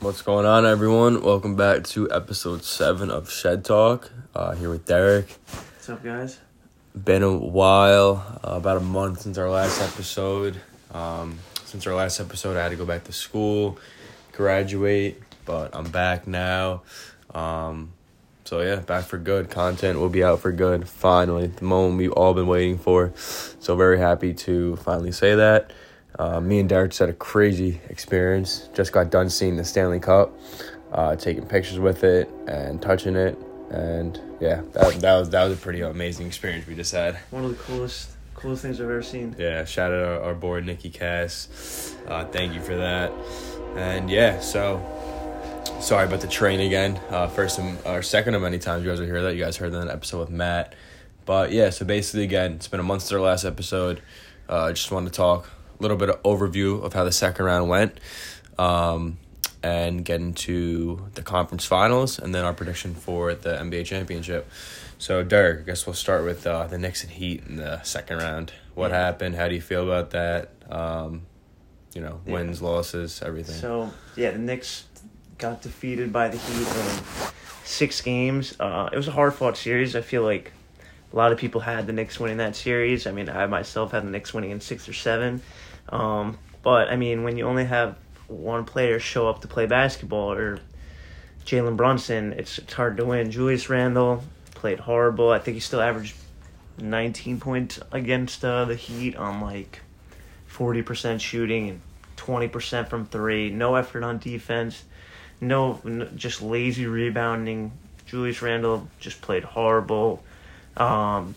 What's going on, everyone? Welcome back to episode seven of Shed Talk. Uh, here with Derek. What's up, guys? Been a while, uh, about a month since our last episode. Um, since our last episode, I had to go back to school, graduate, but I'm back now. Um, so yeah, back for good. Content will be out for good. Finally, the moment we've all been waiting for. So very happy to finally say that. Uh, me and Derek just had a crazy experience. Just got done seeing the Stanley Cup, uh, taking pictures with it and touching it, and yeah, that, that was that was a pretty amazing experience we just had. One of the coolest, coolest things I've ever seen. Yeah, shout out our, our boy Nikki Cass. Uh, thank you for that. And yeah, so sorry about the train again. Uh, first and, or second of many times you guys will hear that. You guys heard that in an episode with Matt. But yeah, so basically again, it's been a month since our last episode. I uh, just wanted to talk little bit of overview of how the second round went. Um, and get into the conference finals and then our prediction for the NBA championship. So, Derek, I guess we'll start with uh, the Knicks and Heat in the second round. What Yeah. happened? How do you feel about that? Um, you know, Yeah. wins, losses, everything. So yeah, the Knicks got defeated by the Heat in six games. Uh, it was a hard fought series. I feel like a lot of people had the Knicks winning that series. I mean, I myself had the Knicks winning in six or seven. Um, but I mean, when you only have one player show up to play basketball or Jalen Brunson, it's it's hard to win. Julius Randle played horrible. I think he still averaged 19 points against uh, the Heat on like 40% shooting and 20% from three. No effort on defense. No, n- just lazy rebounding. Julius Randle just played horrible. Um,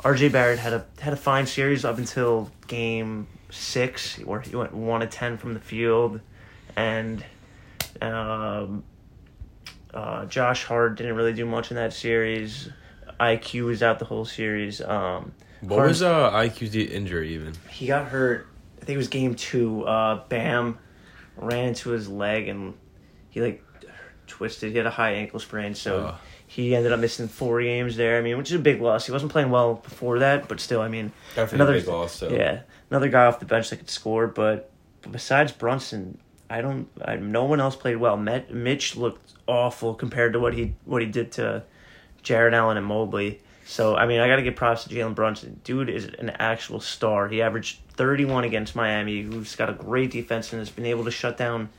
RJ Barrett had a had a fine series up until game six, where he went one to ten from the field, and um, uh, Josh Hart didn't really do much in that series. IQ was out the whole series. Um, what Hart- was uh, IQ's injury even? he got hurt. I think it was game two. Uh, Bam ran into his leg and he like twisted. He had a high ankle sprain, so Oh. he ended up missing four games there. I mean, which is a big loss. He wasn't playing well before that, but still, I mean, Definitely Another- big loss. So. yeah, another guy off the bench that could score. But, besides Brunson, I don't. I, no one else played well. Met, Mitch looked awful compared to what he what he did to Jarrett Allen and Mobley. So I mean, I got to give props to Jalen Brunson. Dude is an actual star. He averaged 31 against Miami, who's got a great defense and has been able to shut down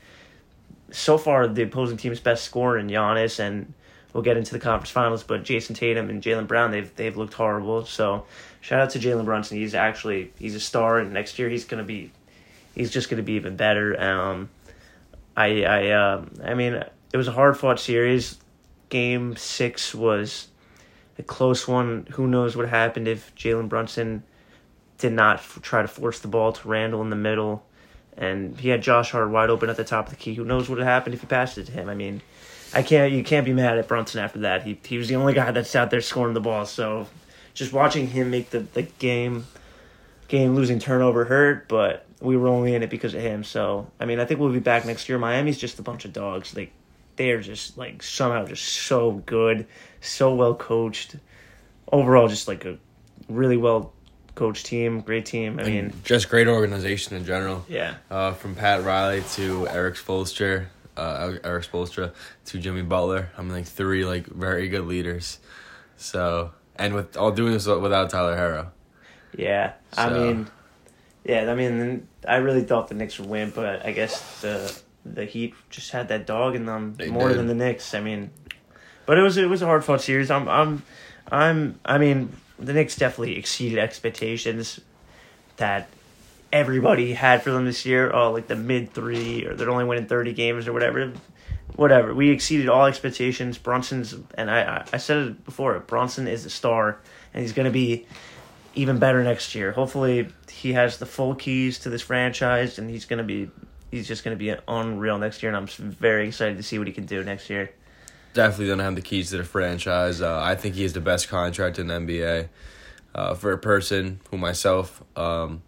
so far the opposing team's best scorer in Giannis, and we'll get into the conference finals. But Jayson Tatum and Jaylen Brown, they've they've looked horrible. So shout out to Jalen Brunson. He's actually he's a star, and next year he's gonna be he's just gonna be even better. Um, I I um I mean it was a hard fought series. Game six was a close one. Who knows what happened if Jalen Brunson did not f- try to force the ball to Randle in the middle, and he had Josh Hart wide open at the top of the key. Who knows what happened if he passed it to him? I mean, I can't. You can't be mad at Brunson after that. He he was the only guy that's out there scoring the ball. So just watching him make the the game game losing turnover hurt, but we were only in it because of him. So I mean, I think we'll be back next year. Miami's just a bunch of dogs. Like they are just like somehow just so good, so well coached. Overall, just like a really well coached team, great team. I And mean, just great organization in general. yeah. Uh, from Pat Riley to Erik Spoelstra, uh, Erik Spoelstra to Jimmy Butler. I'm like three like very good leaders. So and with all doing this without Tyler Herro. Yeah, I mean, yeah, I mean, I really thought the Knicks would win, but I guess the the Heat just had that dog in them They more did. than the Knicks. I mean, but it was it was a hard fought series. I'm I'm I'm I mean, the Knicks definitely exceeded expectations that everybody had for them this year. Oh, like the mid three, or they're only winning thirty games or whatever. Whatever, we exceeded all expectations. Brunson's, and I, I- said it before. Bronson is a star, and he's going to be even better next year. Hopefully, he has the full keys to this franchise, and he's going to be, he's just going to be unreal next year. And I'm very excited to see what he can do next year. Definitely don't have the keys to the franchise. Uh, I think he has the best contract in the NBA. Uh, for a person who myself um,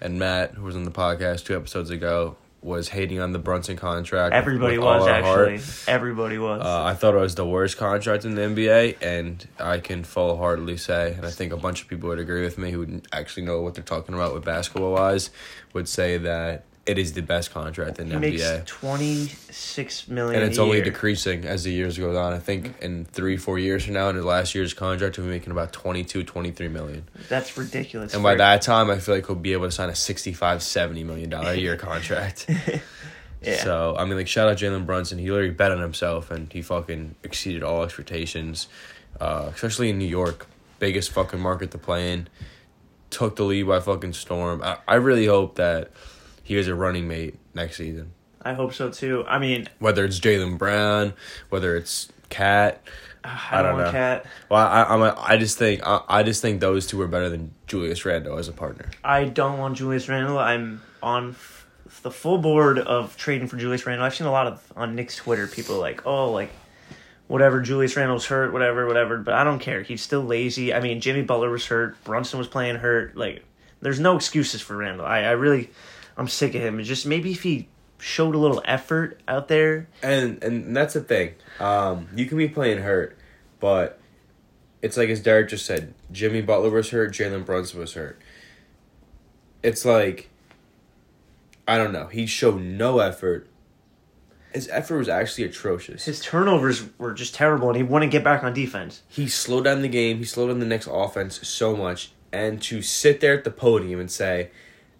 and Matt, who was on the podcast two episodes ago, was hating on the Brunson contract. Everybody was our heart. actually. Everybody was. Uh, I thought it was the worst contract in the NBA, and I can full heartedly say, and I think a bunch of people would agree with me who actually know what they're talking about with basketball wise, would say that it is the best contract in He the makes NBA. twenty six million. And it's only year. decreasing as the years go on. I think in three, four years from now, in his last year's contract, he'll be making about 22, 23 million. That's ridiculous. And by that time, I feel like he'll be able to sign a 65, 70 million dollar a year contract. yeah. So, I mean, like, shout out Jalen Brunson. He literally bet on himself and he fucking exceeded all expectations, uh, especially in New York. Biggest fucking market to play in. Took the lead by fucking storm. I, I really hope that he is a running mate next season. I hope so too. I mean, Whether it's Jaylen Brown, whether it's Cat. Ah, I, I don't know. Cat. Well, I, I'm a, I just think I, I just think those two are better than Julius Randle as a partner. I don't want Julius Randle. I'm on f- the full board of trading for Julius Randle. I've seen a lot of on Knicks Twitter people like, oh, like whatever. Julius Randle's hurt, whatever, whatever. But I don't care. He's still lazy. I mean, Jimmy Butler was hurt. Brunson was playing hurt. Like, there's no excuses for Randle. I, I really, I'm sick of him. It's just maybe if he showed a little effort out there. And and that's the thing. Um, you can be playing hurt, but it's like as Derek just said, Jimmy Butler was hurt, Jalen Brunson was hurt. It's like I don't know. He showed no effort. His effort was actually atrocious. His turnovers were just terrible, and he wouldn't get back on defense. he slowed down the game. He slowed down the Knicks offense so much, and to sit there at the podium and say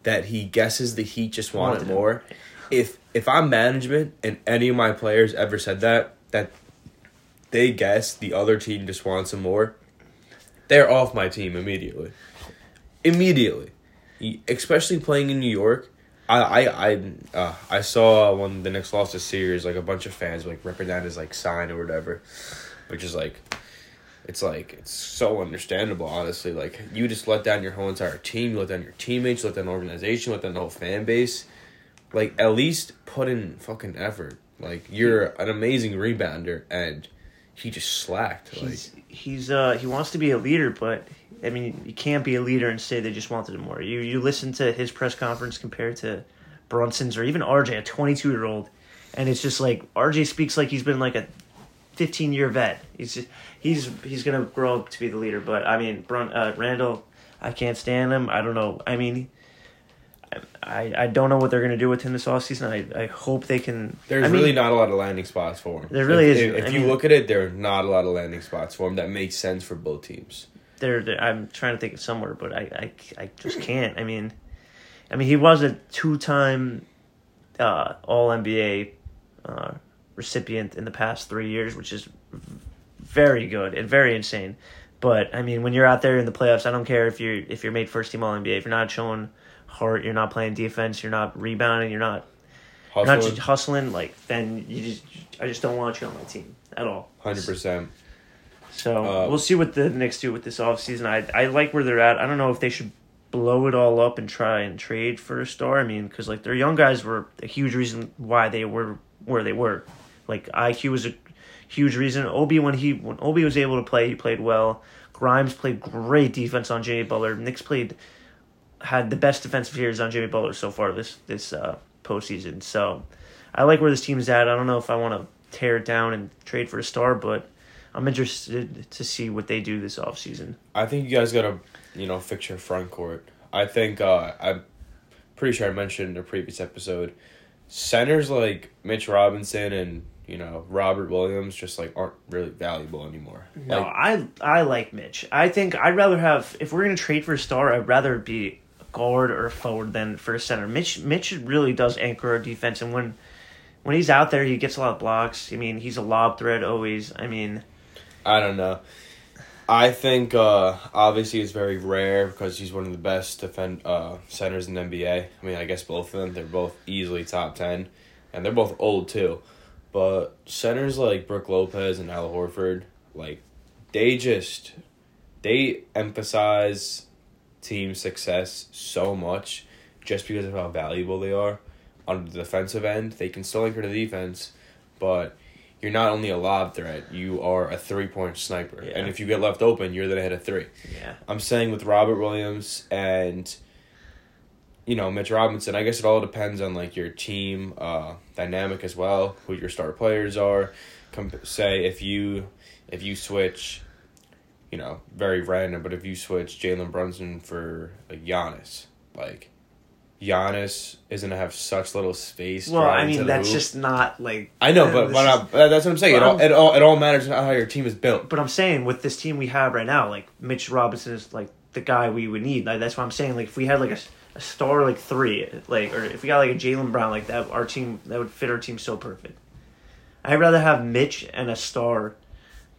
that he guesses the Heat just wanted Wanted him. more. If if I'm management and any of my players ever said that that they guess the other team just wants some more, they're off my team immediately. Immediately, especially playing in New York. I I I uh, I saw when the Knicks lost the series, like a bunch of fans like ripping down his like sign or whatever, which is like, it's like it's so understandable. Honestly, like you just let down your whole entire team, you let down your teammates, you let down the organization, you let down the whole fan base. Like at least put in fucking effort. Like you're an amazing rebounder, and he just slacked. Like He's he's uh he wants to be a leader, but I mean you can't be a leader and say they just wanted him more. You you listen to his press conference compared to Brunson's or even RJ, a twenty two year old, and it's just like RJ speaks like he's been like a fifteen year vet. He's just, he's he's gonna grow up to be the leader. But I mean Brun uh, Randle, I can't stand him. I don't know. I mean. I, I don't know what they're gonna do with him this offseason. I, I hope they can. There's I mean, really not a lot of landing spots for him. There really if, isn't. If, if you mean- look at it, there are not a lot of landing spots for him that make sense for both teams. there, I'm trying to think of somewhere, but I, I, I just can't. I mean, I mean, he was a two-time uh, All NBA uh, recipient in the past three years, which is very good and very insane. But I mean, when you're out there in the playoffs, I don't care if you're if you're made first team All NBA. If you're not showing heart, you're not playing defense, you're not rebounding, you're not you're not Hustling, just hustling. Like then you just I just don't want you on my team at all. hundred percent. So Uh, we'll see what the Knicks do with this offseason. I I like where they're at. I don't know if they should blow it all up and try and trade for a star. I mean, because like their young guys were a huge reason why they were where they were. Like IQ was a huge reason. Obi when he when Obi was able to play, he played well. Grimes played great defense on Jimmy Butler. Knicks played had the best defensive years on Jimmy Butler so far this this uh, postseason. So I like where this team's at. I don't know if I want to tear it down and trade for a star, but I'm interested to see what they do this offseason. I think you guys gotta, you know, fix your front court. I think uh, I'm pretty sure I mentioned in a previous episode, centers like Mitch Robinson and you know Robert Williams just like aren't really valuable anymore. No, Like, I I like Mitch. I think I'd rather have if we're gonna trade for a star, I'd rather be a guard or forward than for a center. Mitch Mitch really does anchor our defense, and when when he's out there, he gets a lot of blocks. I mean, he's a lob threat always. I mean, I don't know. I think uh, obviously it's very rare because he's one of the best defend uh, centers in the NBA. I mean, I guess both of them they're both easily top ten, and they're both old too. But centers like Brook Lopez and Al Horford, like they just they emphasize team success so much just because of how valuable they are on the defensive end. They can still anchor the defense, but you're not only a lob threat, you are a three point sniper. Yeah. And if you get left open, you're gonna hit a three. yeah, I'm saying with Robert Williams and you know Mitch Robinson, I guess it all depends on like your team uh, dynamic as well, who your star players are. Com- say if you if you switch, you know, very random, but if you switch Jalen Brunson for like Giannis, like Giannis is gonna have such little space. Well, I mean that's hoop. just not like. I know, but, this but but that's what I'm saying. It all, I'm- it all it all matters how your team is built. But I'm saying with this team we have right now, like Mitch Robinson is like the guy we would need. Like, that's what I'm saying. Like if we had like a, a star like three, like or if we got like a Jaylen Brown like that, our team that would fit our team so perfect. I'd rather have Mitch and a star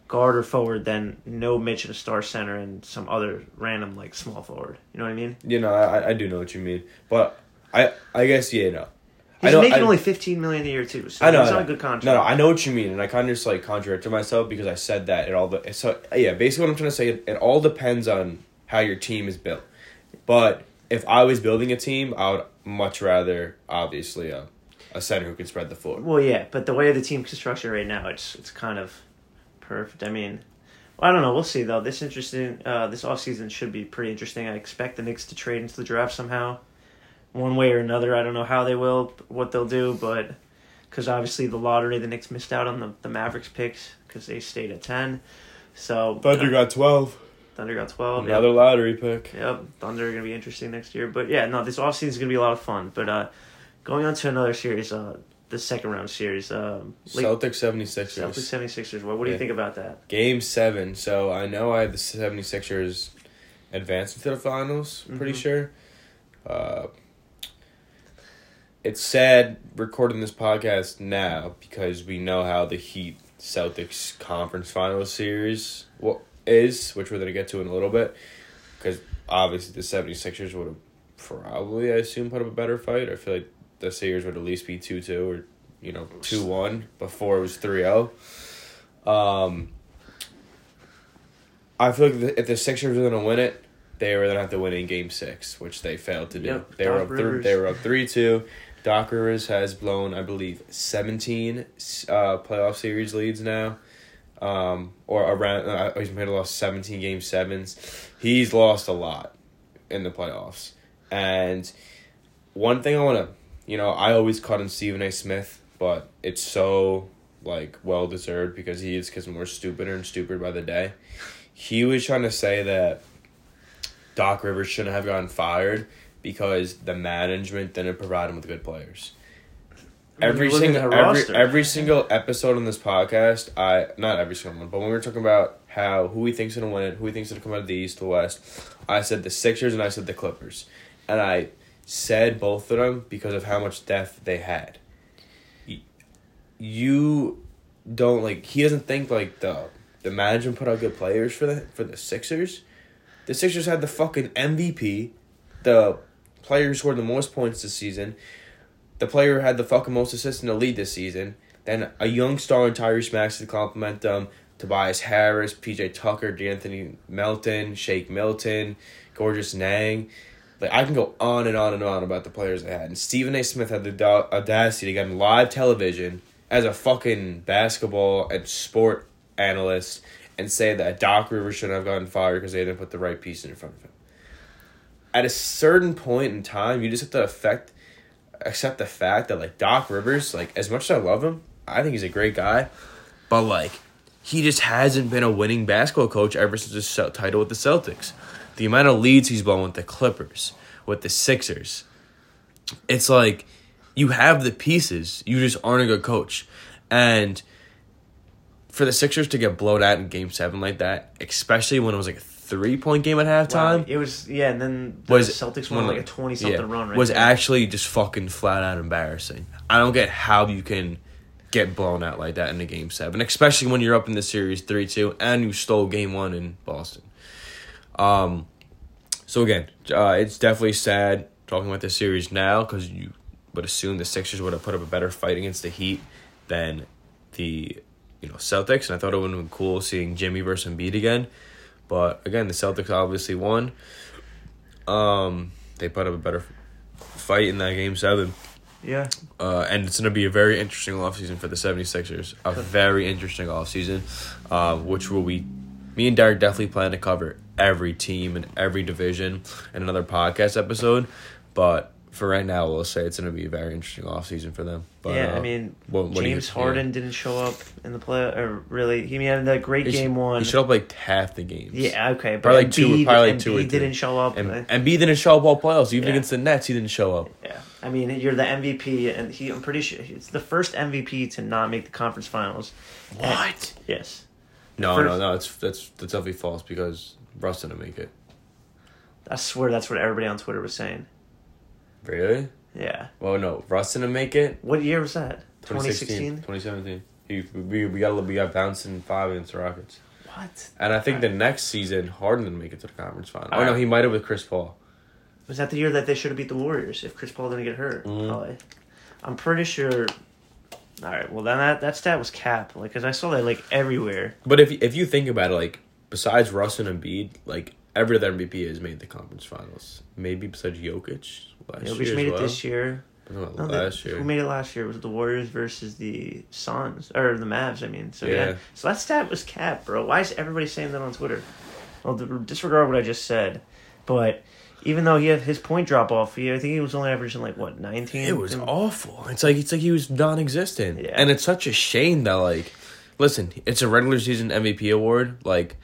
guard or forward than no Mitch and a star center and some other random like small forward. You know what I mean? You know, I I do know what you mean, but I I guess yeah, no. He's I know, making I, only fifteen million a year too. So I know. it's not a good contract. No, no, I know what you mean, and I kind of just like contradicted myself because I said that it all. The, so yeah, basically what I'm trying to say, it, it all depends on how your team is built. But if I was building a team, I would much rather obviously a, a center who can spread the floor. Well, yeah, but the way the team construction right now, it's it's kind of perfect. I mean, I don't know. We'll see though. This interesting. Uh, this off season should be pretty interesting. I expect the Knicks to trade into the draft somehow, one way or another. I don't know how they will, what they'll do, but because obviously the lottery, the Knicks missed out on the the Mavericks picks because they stayed at ten. So Thunder got twelve. Thunder got twelve. Another lottery pick. Yep, Thunder are gonna be interesting next year. But yeah, no, this offseason is gonna be a lot of fun. But uh, going on to another series, uh, the second round series, um, Celtics 76ers. Celtics 76ers. What, what do you think about that? Game seven. So I know I have the 76ers advancing to the finals, pretty Mhm. sure. Uh, it's sad recording this podcast now because we know how the Heat Celtics conference finals series what is, which we're going to get to in a little bit. Because obviously the 76ers would have probably, I assume, put up a better fight. I feel like the series would at least be 2 2 or, you know, 2 1 before it was 3 0. Um, I feel like the, if the Sixers were going to win it, they were going to have to win in Game Six, which they failed to do. Yep, they were up. Th- they were up three two. Doc Rivers has blown, I believe, seventeen uh, playoff series leads now. Um, or around, uh, he's made a lost seventeen game sevens. He's lost a lot in the playoffs, and one thing I want to, you know, I always caught on Stephen A. Smith, but it's so like well deserved because he is getting more stupider and stupider by the day. He was trying to say that Doc Rivers shouldn't have gotten fired because the management didn't provide him with good players. Every you look at single every every single episode on this podcast, I not every single one, but when we were talking about how who he thinks gonna win it, who he thinks is gonna come out of the East to the West, I said the Sixers and I said the Clippers, and I said both of them because of how much depth they had. You don't like he doesn't think like the the management put out good players for the for the Sixers. The Sixers had the fucking MVP, the player who scored the most points this season, the player who had the fucking most assists in the league this season, then a young star in Tyrese Maxey to complement them, Tobias Harris, PJ Tucker, De'Anthony Melton, Shake Milton, Georges Niang. Like I can go on and on and on about the players they had. And Stephen A. Smith had the audacity to get on live television as a fucking basketball and sport analyst and say that Doc Rivers shouldn't have gotten fired because they didn't put the right piece in front of him. At a certain point in time, you just have to affect accept the fact that like Doc Rivers, like as much as I love him, I think he's a great guy, but like he just hasn't been a winning basketball coach ever since his title with the Celtics. The amount of leads he's blown with the Clippers, with the Sixers, it's like you have the pieces, you just aren't a good coach, and for the Sixers to get blown out in Game Seven like that, especially when it was like a three point game at halftime, Wow, it was yeah, and then the was Celtics won like a twenty something yeah, run. Right was there. actually just fucking flat out embarrassing. I don't get how you can get blown out like that in a game seven, especially when you're up in the series three two and you stole game one in Boston. Um, so again, uh, it's definitely sad talking about this series now because you would assume the Sixers would have put up a better fight against the Heat than the you know Celtics, and I thought it would have been cool seeing Jimmy versus Embiid again. But again, the Celtics obviously won. Um, they put up a better fight in that game seven. yeah. Uh, and it's going to be a very interesting offseason for the 76ers. A very interesting offseason, uh, which will we, me and Derek definitely plan to cover every team and every division in another podcast episode. But for right now, we'll say it's going to be a very interesting offseason for them. But, yeah, uh, I mean, what- what do you- James Harden didn't show up in the play, or really, he had that great He sh- game one. He showed up like half the games. yeah, okay, but Probably like two- probably like two three. didn't show up. And and B didn't show up all playoffs. Even Yeah. against the Nets, he didn't show up. yeah, I mean, you're the MVP, and he, I'm pretty sure it's the first MVP to not make the conference finals. What? Yes. No, First- no, no. It's that's that's definitely false because Russ didn't make it. I swear that's what everybody on Twitter was saying. Really? Yeah. Well, no, Russ didn't make it. What year was that? 2016, 2017. He, we we got we got bounced in five against the Rockets, What? and I think the next season Harden didn't make it to the conference final. Oh no, Alright. he might have with Chris Paul. Was that the year that they should have beat the Warriors if Chris Paul didn't get hurt? Mhm. Probably. I'm pretty sure. All right. Well, then that that stat was cap. Like, cause I saw that like everywhere. But if if you think about it, like besides Russ and Embiid, like every other MVP has made the conference finals. Maybe besides Jokic last Jokic year. as made it well. this year. No, last the- year. Who made it last year? It was the Warriors versus the Suns or the Mavs. I mean, so yeah. Yeah. So that stat was cap, bro. Why is everybody saying that on Twitter? Well, disregard what I just said, but even though he had his point drop off, he, I think he was only averaging like what nineteen. It was awful. It's like it's like he was non-existent, Yeah. and it's such a shame that like, listen, it's a regular season MVP award. Like,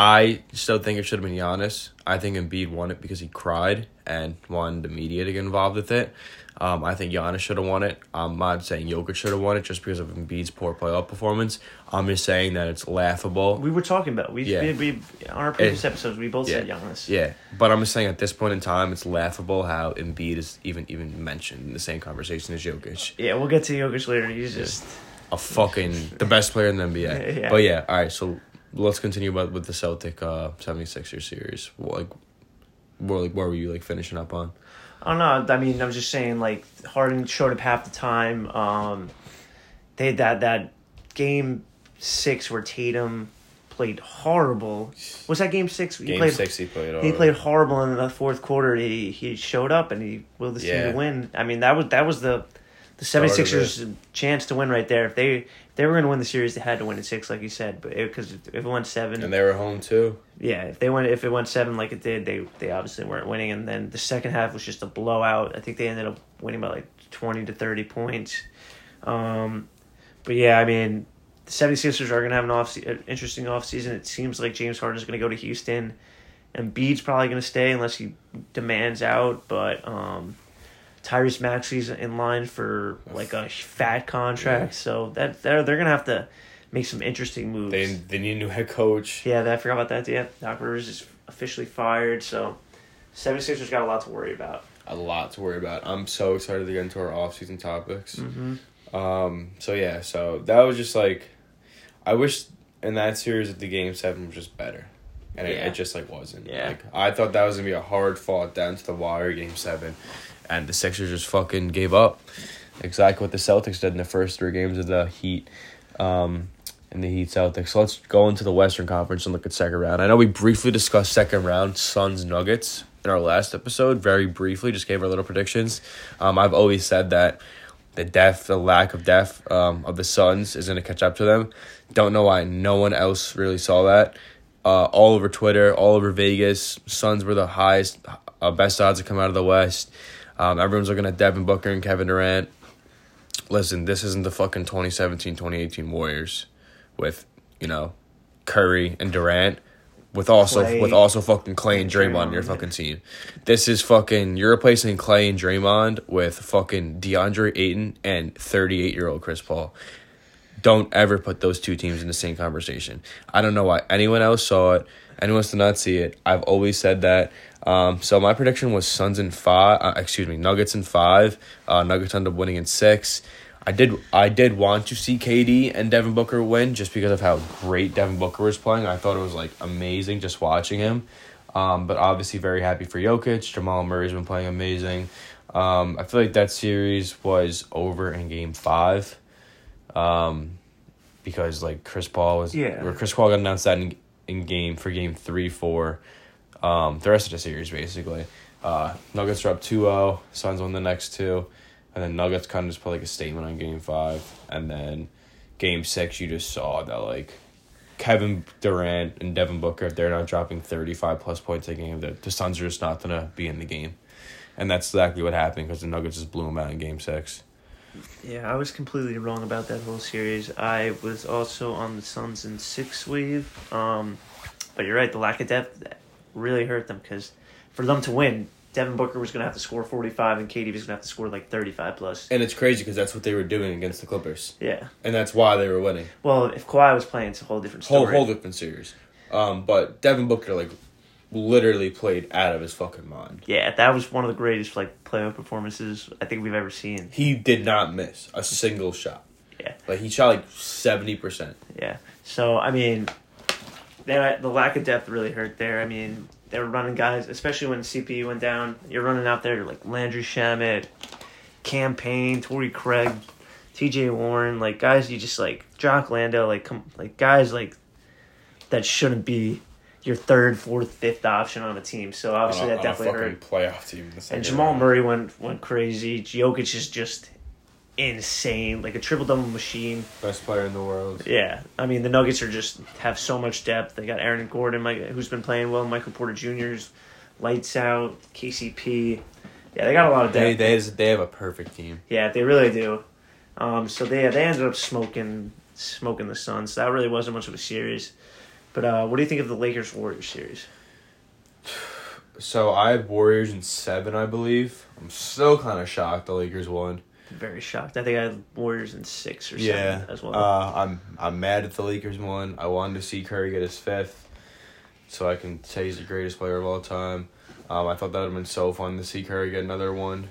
I still think it should have been Giannis. I think Embiid won it because he cried and wanted the media to get involved with it. Um, I think Giannis should have won it. I'm not saying Jokic should have won it just because of Embiid's poor playoff performance. I'm just saying that it's laughable. We were talking about we Yeah. we, we on our previous It- episodes we both said Giannis. Yeah, but I'm just saying at this point in time, it's laughable how Embiid is even even mentioned in the same conversation as Jokic. Yeah, we'll get to Jokic later. He's just a fucking the best player in the NBA. Yeah. But yeah, all right. So let's continue about with the Celtic uh 76ers series. Like, where like where were you like finishing up on? I don't know. I mean, I'm just saying like Harden showed up half the time. Um, they had that that game six where Tatum played horrible. Was that game six? He Game played, six, he played. He played horrible in the fourth quarter. He he showed up and he willed the team to win. I mean, that was that was the the 76ers chance to win right there. If they if they were going to win the series, they had to win in six, like you said. But because if it went seven, and they were home too. yeah, if they went if it went seven like it did, they they obviously weren't winning. And then the second half was just a blowout. I think they ended up winning by like twenty to thirty points. Um, but yeah, I mean, the 76ers are gonna have an off an interesting off season. It seems like James Harden is gonna go to Houston, and Bede's probably gonna stay unless he demands out. But um, Tyrese Maxey's in line for like a fat contract, so that they're they're gonna have to make some interesting moves. They they need a new head coach. Yeah, I forgot about that. Yeah, Doc Rivers is officially fired, so 76ers got a lot to worry about. A lot to worry about. I'm so excited to get into our off season topics. Mm-hmm. Um. So yeah. So that was just like, I wish in that series that the game seven was just better, and it, it just like wasn't. Yeah. Like I thought that was gonna be a hard fought down to the wire game seven, and the Sixers just fucking gave up. Exactly what the Celtics did in the first three games of the Heat. Um. In the Heat Celtics. So let's go into the Western Conference and look at second round. I know we briefly discussed second round Suns Nuggets in our last episode, very briefly, just gave our little predictions. Um, I've always said that the depth, the lack of depth um, of the Suns is going to catch up to them. Don't know why no one else really saw that. Uh, all over Twitter, all over Vegas, Suns were the highest, uh, best odds to come out of the West. Um, everyone's looking at Devin Booker and Kevin Durant. Listen, this isn't the fucking 2017 2018 Warriors with, you know, Curry and Durant. With also Clay. with also fucking Clay and Draymond on your fucking team. This is fucking you're replacing Clay and Draymond with fucking DeAndre Ayton and 38 year old Chris Paul. Don't ever put those two teams in the same conversation. I don't know why anyone else saw it. Anyone else did not see it. I've always said that. Um, so my prediction was Suns in five. Uh, excuse me, Nuggets in five. Uh, Nuggets ended up winning in six. I did. I did want to see KD and Devin Booker win just because of how great Devin Booker was playing. I thought it was like amazing just watching him. Um, but obviously very happy for Jokic. Jamal Murray's been playing amazing. Um, I feel like that series was over in Game Five um, because like Chris Paul was Yeah. Chris Paul got announced that in, in game for game three, four, um, the rest of the series basically. Uh, Nuggets are up 2-0, Suns won the next two, and then Nuggets kind of just put like a statement on game five, and then game six you just saw that like Kevin Durant and Devin Booker if they're not dropping thirty five plus points a game, the, the Suns are just not gonna be in the game. and that's exactly what happened because the Nuggets just blew them out in Game Six. Yeah, I was completely wrong about that whole series. I was also on the Suns in six wave. Um, but you're right, the lack of depth really hurt them because for them to win, Devin Booker was going to have to score 45 and KD was going to have to score like 35 plus. And it's crazy because that's what they were doing against the Clippers, Yeah. and that's why they were winning. Well, if Kawhi was playing, it's a whole different Whole whole different series. Um, but Devin Booker like literally played out of his fucking mind. yeah, that was one of the greatest like playoff performances I think we've ever seen. He did not miss a single shot. Yeah. Like he shot like seventy percent. Yeah. So I mean, that the lack of depth really hurt there. I mean, they were running guys, especially when CP went down. You're running out there like Landry Shamet, Cam Payne, Torrey Craig, T.J. Warren, like guys you just like Jock Landale, like come like guys like that shouldn't be your third, fourth, fifth option on a team. So obviously that definitely hurt. playoff team. And Jamal round. Murray went went crazy. Jokic is just insane, like a triple double machine. best player in the world. Yeah, I mean the Nuggets are just have so much depth. They got Aaron Gordon, Mike, who's been playing well. Michael Porter Jr.'s lights out. KCP. Yeah, they got a lot of They depth. they has- they have a perfect team. yeah, they really do. Um, so they they ended up smoking smoking the Suns. That really wasn't much of a series. But uh, what do you think of the Lakers Warriors series? So I have Warriors in seven, I believe. I'm still kind of shocked the Lakers won. Very shocked. I think I had Warriors in six or Yeah, seven as well. uh, I'm I'm mad at the Lakers won. I wanted to see Curry get his fifth, so I can say he's the greatest player of all time. Um, I thought that would have been so fun to see Curry get another one.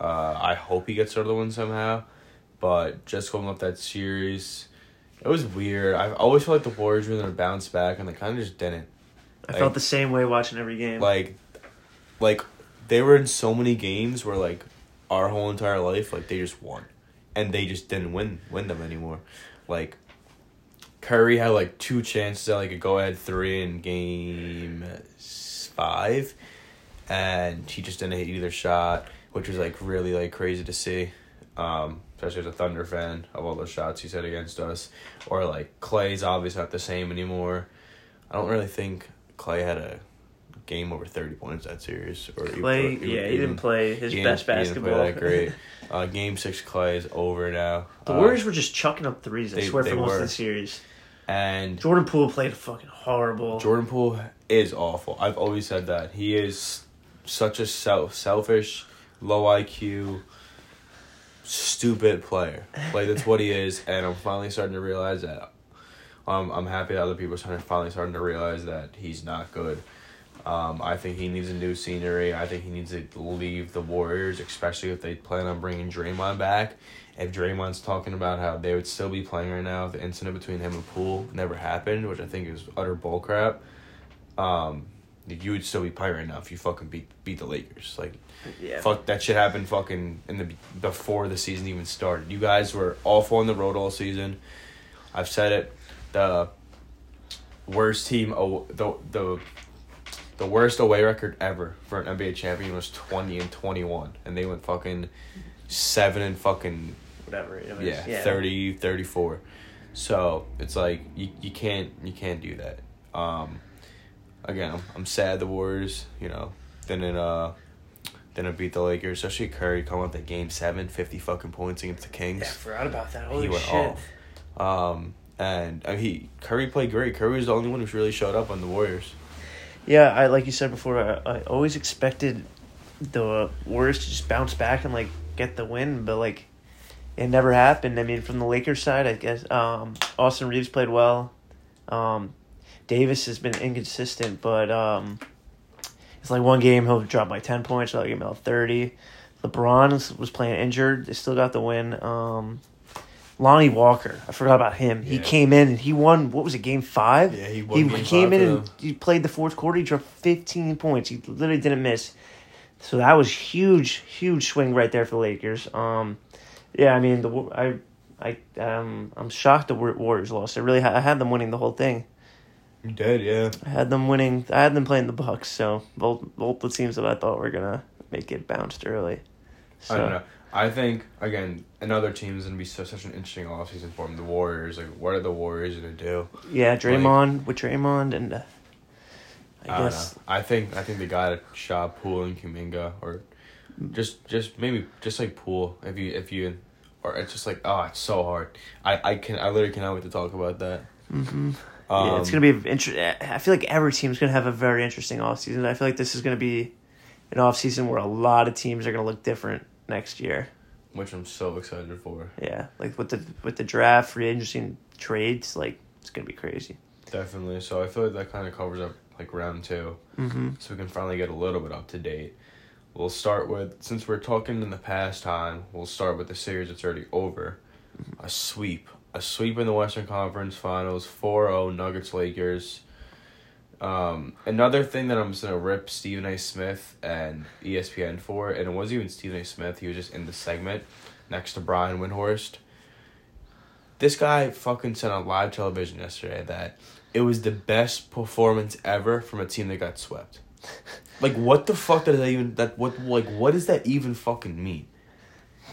Uh, I hope he gets another one somehow, but just going up that series, it was weird. I always felt like the Warriors were gonna bounce back, and they kind of just didn't. I like- felt the same way watching every game. Like, like they were in so many games where like our whole entire life, like they just won, and they just didn't win win them anymore. Like Curry had like two chances at like a go ahead three in game five, and he just didn't hit either shot, which was like really like crazy to see. Um, especially as a Thunder fan of all those shots he said against us, or like Clay's obviously not the same anymore. I don't really think Clay had a game over thirty points that series. Or even- Clay, even- yeah, he didn't play his he best he basketball. that great. Uh, game six, Clay is over now. The Uh, Warriors were just chucking up threes. I they- swear they for most of the series. and Jordan Poole played fucking horrible. Jordan Poole is awful. I've always said that he is such a self selfish, low IQ, stupid player. Like that's what he is, and I'm finally starting to realize that. Um, I'm happy that other people are starting, finally starting to realize that he's not good. Um, I think he needs a new scenery. I think he needs to leave the Warriors, especially if they plan on bringing Draymond back. If Draymond's talking about how they would still be playing right now, if the incident between him and Poole never happened, which I think is utter bullcrap. Um, you would still be playing right now if you fucking beat beat the Lakers. Like, yeah. fuck that shit happened fucking in the before the season even started. You guys were awful on the road all season. I've said it. The worst team, aw- the the the worst away record ever for an NBA champion was twenty and twenty one, and they went fucking seven and fucking Whatever. It was, yeah, yeah. 30, 34. So it's like you, you can't you can't do that. Um, again, I'm, I'm sad the Warriors, you know, didn't uh didn't beat the Lakers, especially Curry coming up to game seven, 50 fucking points against the Kings. Yeah, I forgot about that. Holy he went shit. off. Um, and I mean, he Curry played great. Curry was the only one who really showed up on the Warriors. Yeah, I like you said before. I, I always expected the Warriors to just bounce back and like get the win, but like it never happened. I mean, from the Lakers side, I guess um, Austin Reaves played well. Um, Davis has been inconsistent, but um, it's like one game he'll drop by ten points, another game he'll thirty. LeBron was- was playing injured. They still got the win. Um, Lonnie Walker, I forgot about him. He Yeah. came in and he won. What was it, game five? Yeah, he won He game came five in and he played the fourth quarter. He dropped fifteen points. He literally didn't miss. So that was huge, huge swing right there for the Lakers. Um, yeah, I mean the Wa- I, I um I'm shocked the Wa- Warriors lost. I really ha- I had them winning the whole thing. You did, yeah. I had them winning. I had them playing the Bucks. So both both the teams that I thought were gonna make it bounced early. So, I don't know. I think again, another team is gonna be so, such an interesting offseason for them. The Warriors, like, what are the Warriors gonna do? Yeah, Draymond with Draymond and uh, I, I, guess. I think I think they got a shot Poole and Kuminga, or Just just maybe just like Poole if you if you or it's just like oh it's so hard. I I can I literally cannot wait to talk about that. Mm-hmm. Um, yeah, it's gonna be interesting. I feel like every team's gonna have a very interesting offseason. I feel like this is gonna be an offseason where a lot of teams are gonna look different next year. which I'm so excited for. Yeah, like with the with the draft, free agency, and trades, like it's gonna be crazy. Definitely. So I feel like that kind of covers up like round two. Mm-hmm. so we can finally get a little bit up to date. We'll start with since we're talking in the past time. We'll start with the series that's already over. A sweep, a sweep in the Western Conference Finals, 4-0 Nuggets Lakers. Um, another thing that I'm just gonna rip Stephen A. Smith and ESPN for, and it wasn't even Stephen A. Smith. He was just in the segment next to Brian Windhorst. This guy fucking said on live television yesterday that it was the best performance ever from a team that got swept. Like what the fuck does that even that what like what does that even fucking mean?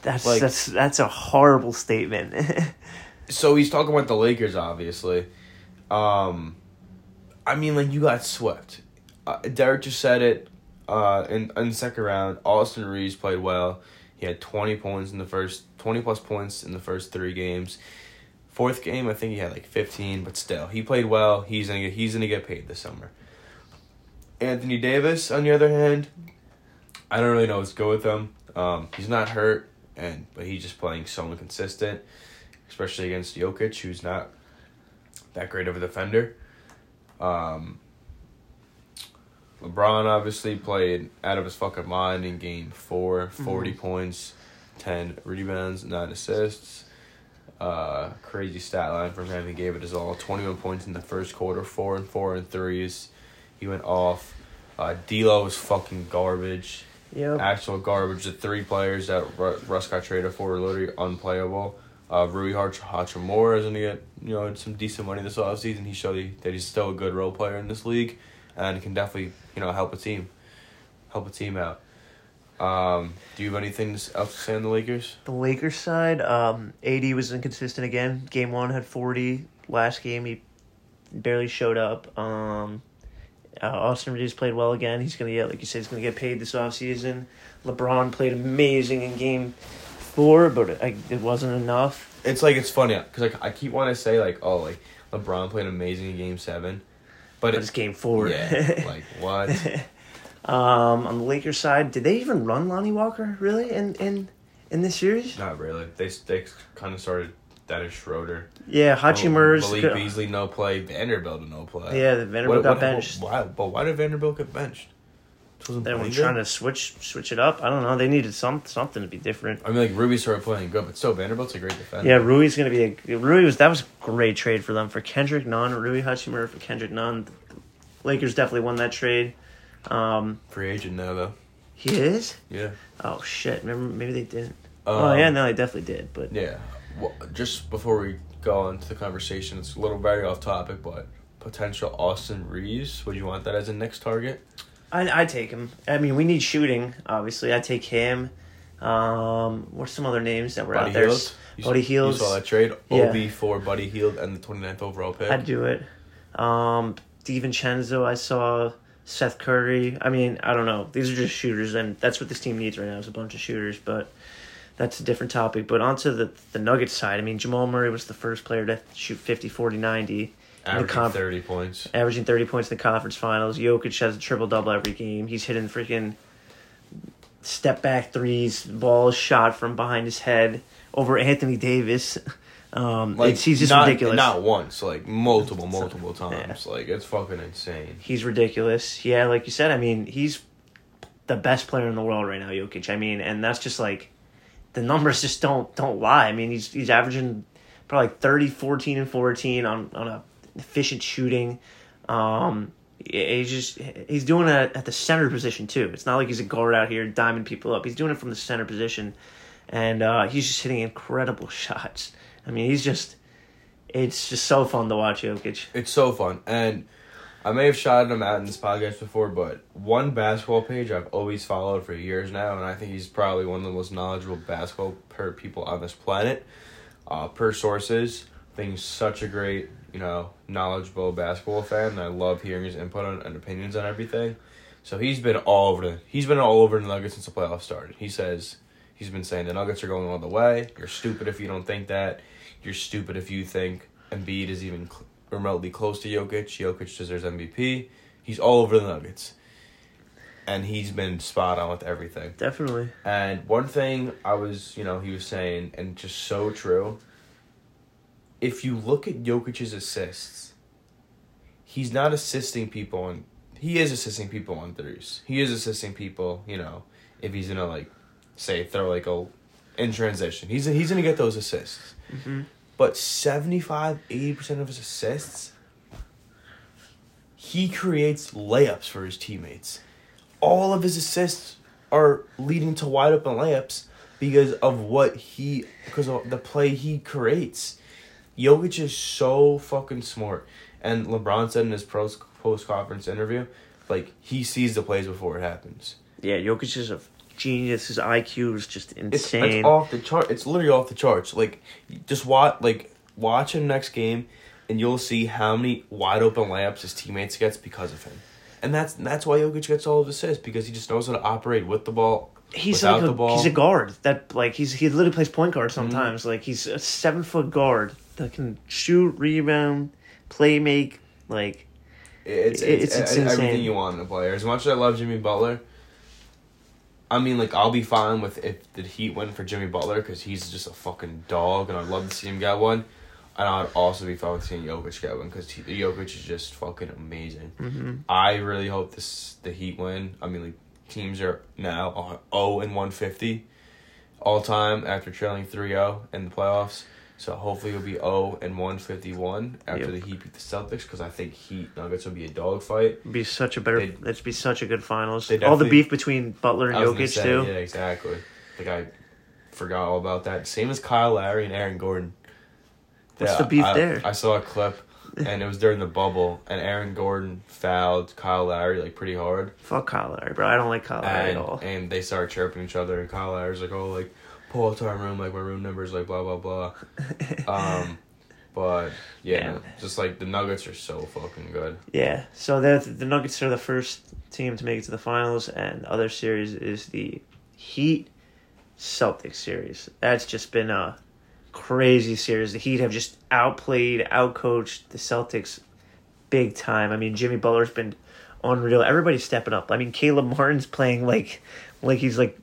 That's Like- that's that's a horrible statement. So he's talking about the Lakers obviously. Um I mean like you got swept. Uh, Derek just said it uh in in the second round. Austin Reaves played well. He had 20 points in the first 20 plus points in the first 3 games. Fourth game, I think he had like 15, but still, he played well. He's going to get he's to get paid this summer. Anthony Davis, on the other hand, I don't really know what's go with him. Um, he's not hurt, and but he's just playing so inconsistent, especially against Jokic, who's not that great of a defender. Um, LeBron obviously played out of his fucking mind in game four, 40 points, 10 rebounds, 9 assists. Uh, crazy stat line from him. He gave it his all. 21 points in the first quarter, 4 and 4 and threes. He went off. Uh, D'Lo was fucking garbage. yep. Actual garbage. The three players that Ru- Russ got traded for were literally unplayable. Uh, Rui Hach- Hachimura is going to get you know some decent money this offseason. He showed he, that he's still a good role player in this league, and can definitely you know help a team, help a team out. Um, do you have anything else to say on the Lakers? The Lakers side, um, AD was inconsistent again. Game one had forty. Last game he barely showed up. Um, uh, Austin Reaves played well again. He's gonna get, like you said, he's gonna get paid this offseason. LeBron played amazing in game four, but it, it wasn't enough. It's like it's funny because like I keep wanting to say like oh like LeBron played amazing in Game Seven, but But it's game four. yeah like what um, on the Lakers side, did they even run Lonnie Walker really in in in this series? not really they they kind of started Dennis Schroeder. Yeah, Hachimura's. Malik Beasley no play. Vanderbilt no play. Yeah, the Vanderbilt got benched. Why? But why did Vanderbilt get benched? This wasn't They were trying good? to switch switch it up. I don't know. They needed some something to be different. I mean, like Ruby started playing good, but still Vanderbilt's a great defender. Yeah, Ruby's gonna be a Rui was that was a great trade for them for Kendrick Nunn, Rui Hachimura for Kendrick Nunn. Lakers definitely won that trade. Um, free agent now though. he is. Yeah. Oh shit! Remember, maybe they didn't. Um, oh yeah, no, they definitely did. But Yeah. Well, just before we go into the conversation, it's a little very off topic, but potential Austin Reaves. Would you want that as a next target? I I take him. I mean, we need shooting. Obviously, I take him. Um, what's some other names that were Buddy out there? You, Buddy Hield. You saw that trade. Yeah. OB for Buddy Hield and the 29th overall pick. I'd do it. Um, DiVincenzo, I saw Seth Curry. I mean, I don't know. These are just shooters, and that's what this team needs right now is a bunch of shooters. But that's a different topic. But onto the the Nuggets side. I mean, Jamal Murray was the first player to shoot 50, 40, 90, Averaging conf- 30 points. averaging 30 points in the conference finals. Jokic has a triple double every game. He's hitting freaking step back threes, balls shot from behind his head over Anthony Davis. Um, Like it's, he's just not, ridiculous. Not once, like multiple, multiple times. Like it's fucking insane. He's ridiculous. Yeah, like you said, I mean, he's the best player in the world right now, Jokic. I mean, and that's just like the numbers just don't don't lie. I mean, he's he's averaging probably like 30, 14 and 14 on on a efficient shooting. Um he's just he's doing it at the center position too. It's not like he's a guard out here diming people up. He's doing it from the center position and uh he's just hitting incredible shots. I mean, he's just it's just so fun to watch Jokic. It's so fun, and I may have shouted him out in this podcast before, but one basketball page I've always followed for years now, and I think he's probably one of the most knowledgeable basketball per people on this planet. Uh, per sources, I think such a great, you know, knowledgeable basketball fan, and I love hearing his input on, and opinions on everything. So he's been all over the he's been all over the Nuggets since the playoffs started. He says he's been saying the Nuggets are going all the way. You're stupid if you don't think that. You're stupid if you think Embiid is even cl- remotely close to Jokic. Jokic deserves MVP. He's all over the Nuggets. And he's been spot on with everything. Definitely. And one thing I was, you know, he was saying, and just so true. If you look at Jokic's assists, he's not assisting people on. He is assisting people on threes. He is assisting people, you know, if he's gonna like, say throw like a, in transition. He's he's gonna get those assists. Mm-hmm. But 75, 80 percent of his assists, he creates layups for his teammates all of his assists are leading to wide open layups because of what he because of the play he creates. Jokic is so fucking smart, and LeBron said in his post post conference interview, like he sees the plays before it happens. Yeah, Jokic is a genius. His IQ is just insane. it's off the chart. It's literally off the charts. Like just watch like watch him next game, and you'll see how many wide open layups his teammates gets because of him. And that's that's why Jokic gets all of his assists because he just knows how to operate with the ball. he's like a, the ball. Mm-hmm. he's a guard that like he's he literally plays point guard sometimes. Like he's a seven foot guard that can shoot, rebound, play make. Like It's It's- it's, it's it's everything you want in a player. As much as I love Jimmy Butler, I mean, like I'll be fine with if the Heat went for Jimmy Butler because he's just a fucking dog, and I'd love to see him get one. And I'd also be fine with seeing Jokic get one because Jokic is just fucking amazing. mhm. I really hope this the Heat win. I mean, like teams are now zero and one fifty all time after trailing 3-0 in the playoffs. So hopefully it'll be 0 and 151 after Yep. the Heat beat the Celtics because I think Heat Nuggets will be a dogfight. It'd be such a better. They- it'd be such a good finals. All the beef between Butler and Jokic say, too. Yeah, exactly. Like I forgot all about that. Same as Kyle Lowry and Aaron Gordon. What's Yeah, the beef I, there? I saw a clip, and it was during the bubble, and Aaron Gordon fouled Kyle Lowry like pretty hard, Fuck Kyle Lowry, bro. I don't like Kyle Lowry and at all. and they started chirping each other, and Kyle Lowry's like, "Oh, like pull up to our room, like my room number is like blah blah blah." um, but yeah, Yeah. just like the Nuggets are so fucking good. Yeah, so the the Nuggets are the first team to make it to the finals, and the other series is the Heat Celtics series. That's just been a crazy series. The Heat have just outplayed, outcoached the Celtics big time. I mean, Jimmy Butler's been unreal. Everybody's stepping up. I mean, Caleb Martin's playing like like he's like